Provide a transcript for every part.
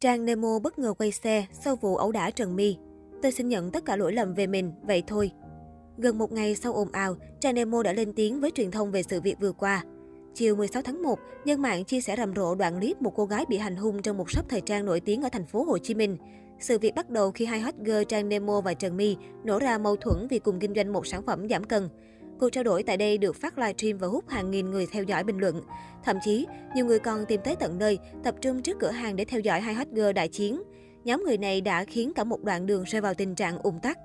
Trang Nemo bất ngờ quay xe sau vụ ẩu đả Trần My. Tôi xin nhận tất cả lỗi lầm về mình, vậy thôi. Gần một ngày sau ồn ào, Trang Nemo đã lên tiếng với truyền thông về sự việc vừa qua. Chiều 16 tháng 1, dân mạng chia sẻ rầm rộ đoạn clip một cô gái bị hành hung trong một shop thời trang nổi tiếng ở thành phố Hồ Chí Minh. Sự việc bắt đầu khi hai hot girl Trang Nemo và Trần My nổ ra mâu thuẫn vì cùng kinh doanh một sản phẩm giảm cân. Cuộc trao đổi tại đây được phát livestream và hút hàng nghìn người theo dõi bình luận. Thậm chí, nhiều người còn tìm tới tận nơi, tập trung trước cửa hàng để theo dõi hai hot girl đại chiến. Nhóm người này đã khiến cả một đoạn đường rơi vào tình trạng ủng tắc.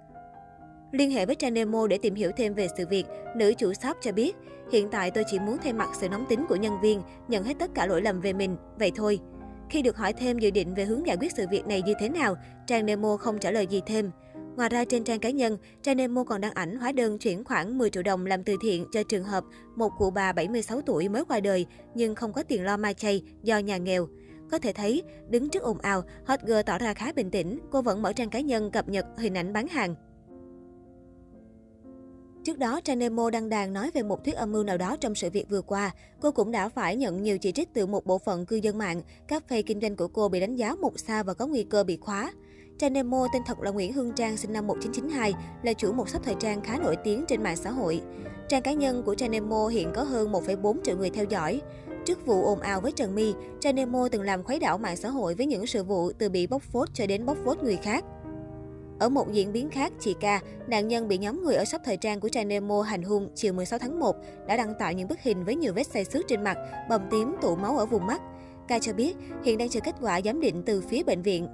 Liên hệ với Trang Nemo để tìm hiểu thêm về sự việc, nữ chủ shop cho biết, hiện tại tôi chỉ muốn thay mặt sự nóng tính của nhân viên, nhận hết tất cả lỗi lầm về mình, vậy thôi. Khi được hỏi thêm dự định về hướng giải quyết sự việc này như thế nào, Trang Nemo không trả lời gì thêm. Ngoài ra trên trang cá nhân, Trang Nemo còn đăng ảnh hóa đơn chuyển khoản 10 triệu đồng làm từ thiện cho trường hợp một cụ bà 76 tuổi mới qua đời nhưng không có tiền lo mai chay do nhà nghèo. Có thể thấy, đứng trước ồn ào, Hot Girl tỏ ra khá bình tĩnh, cô vẫn mở trang cá nhân cập nhật hình ảnh bán hàng. Trước đó, Trang Nemo đăng đàn nói về một thuyết âm mưu nào đó trong sự việc vừa qua. Cô cũng đã phải nhận nhiều chỉ trích từ một bộ phận cư dân mạng. Các phe kinh doanh của cô bị đánh giá một sao và có nguy cơ bị khóa. Trang Nemo tên thật là Nguyễn Hương Trang, sinh năm 1992, là chủ một shop thời trang khá nổi tiếng trên mạng xã hội. Trang cá nhân của Trang Nemo hiện có hơn 1,4 triệu người theo dõi. Trước vụ ồn ào với Trần My, Trang Nemo từng làm khuấy đảo mạng xã hội với những sự vụ từ bị bóc phốt cho đến bóc phốt người khác. Ở một diễn biến khác, chị Ca, nạn nhân bị nhóm người ở shop thời trang của Trang Nemo hành hung chiều 16 tháng 1, đã đăng tải những bức hình với nhiều vết xây xước trên mặt, bầm tím, tụ máu ở vùng mắt. Ca cho biết hiện đang chờ kết quả giám định từ phía bệnh viện.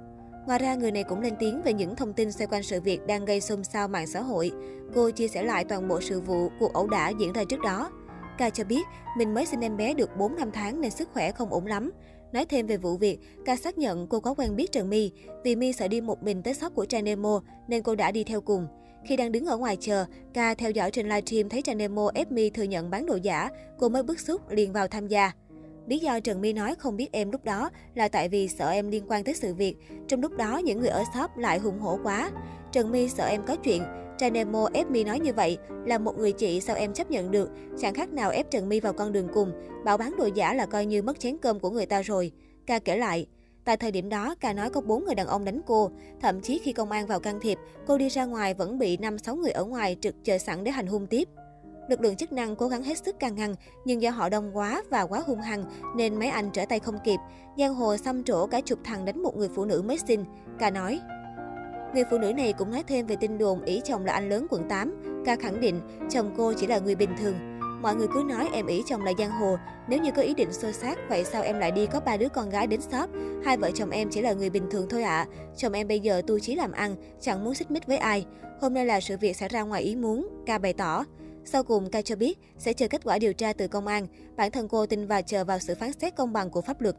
Ngoài ra, người này cũng lên tiếng về những thông tin xoay quanh sự việc đang gây xôn xao mạng xã hội. Cô chia sẻ lại toàn bộ sự vụ, cuộc ẩu đả diễn ra trước đó. Ca cho biết mình mới sinh em bé được 4 năm tháng nên sức khỏe không ổn lắm. Nói thêm về vụ việc, Ca xác nhận cô có quen biết Trần My. Vì My sợ đi một mình tới shop của Trang Nemo nên cô đã đi theo cùng. Khi đang đứng ở ngoài chờ, Ca theo dõi trên livestream thấy Trang Nemo ép My thừa nhận bán đồ giả, cô mới bức xúc liền vào tham gia. Lý do Trần My nói không biết em lúc đó là tại vì sợ em liên quan tới sự việc. Trong lúc đó, những người ở shop lại hùng hổ quá. Trần My sợ em có chuyện. Trang Nemo ép My nói như vậy là một người chị sao em chấp nhận được. Chẳng khác nào ép Trần My vào con đường cùng. Bảo bán đồ giả là coi như mất chén cơm của người ta rồi. Ca kể lại. Tại thời điểm đó, ca nói có bốn người đàn ông đánh cô. Thậm chí khi công an vào can thiệp, cô đi ra ngoài vẫn bị 5-6 người ở ngoài trực chờ sẵn để hành hung tiếp. Lực lượng chức năng cố gắng hết sức can ngăn, nhưng do họ đông quá và quá hung hăng nên mấy anh trở tay không kịp. Giang hồ xăm trổ cả chục thằng đánh một người phụ nữ mới sinh. Ca nói. Người phụ nữ này cũng nói thêm về tin đồn ý chồng là anh lớn quận 8. Ca khẳng định chồng cô chỉ là người bình thường. Mọi người cứ nói em ý chồng là giang hồ, nếu như có ý định xô xát, vậy sao em lại đi có ba đứa con gái đến shop? Hai vợ chồng em chỉ là người bình thường thôi ạ. À. Chồng em bây giờ tu chí làm ăn, chẳng muốn xích mích với ai. Hôm nay là sự việc xảy ra ngoài ý muốn, ca bày tỏ. Sau cùng, Kai cho biết sẽ chờ kết quả điều tra từ công an. Bản thân cô tin và chờ vào sự phán xét công bằng của pháp luật.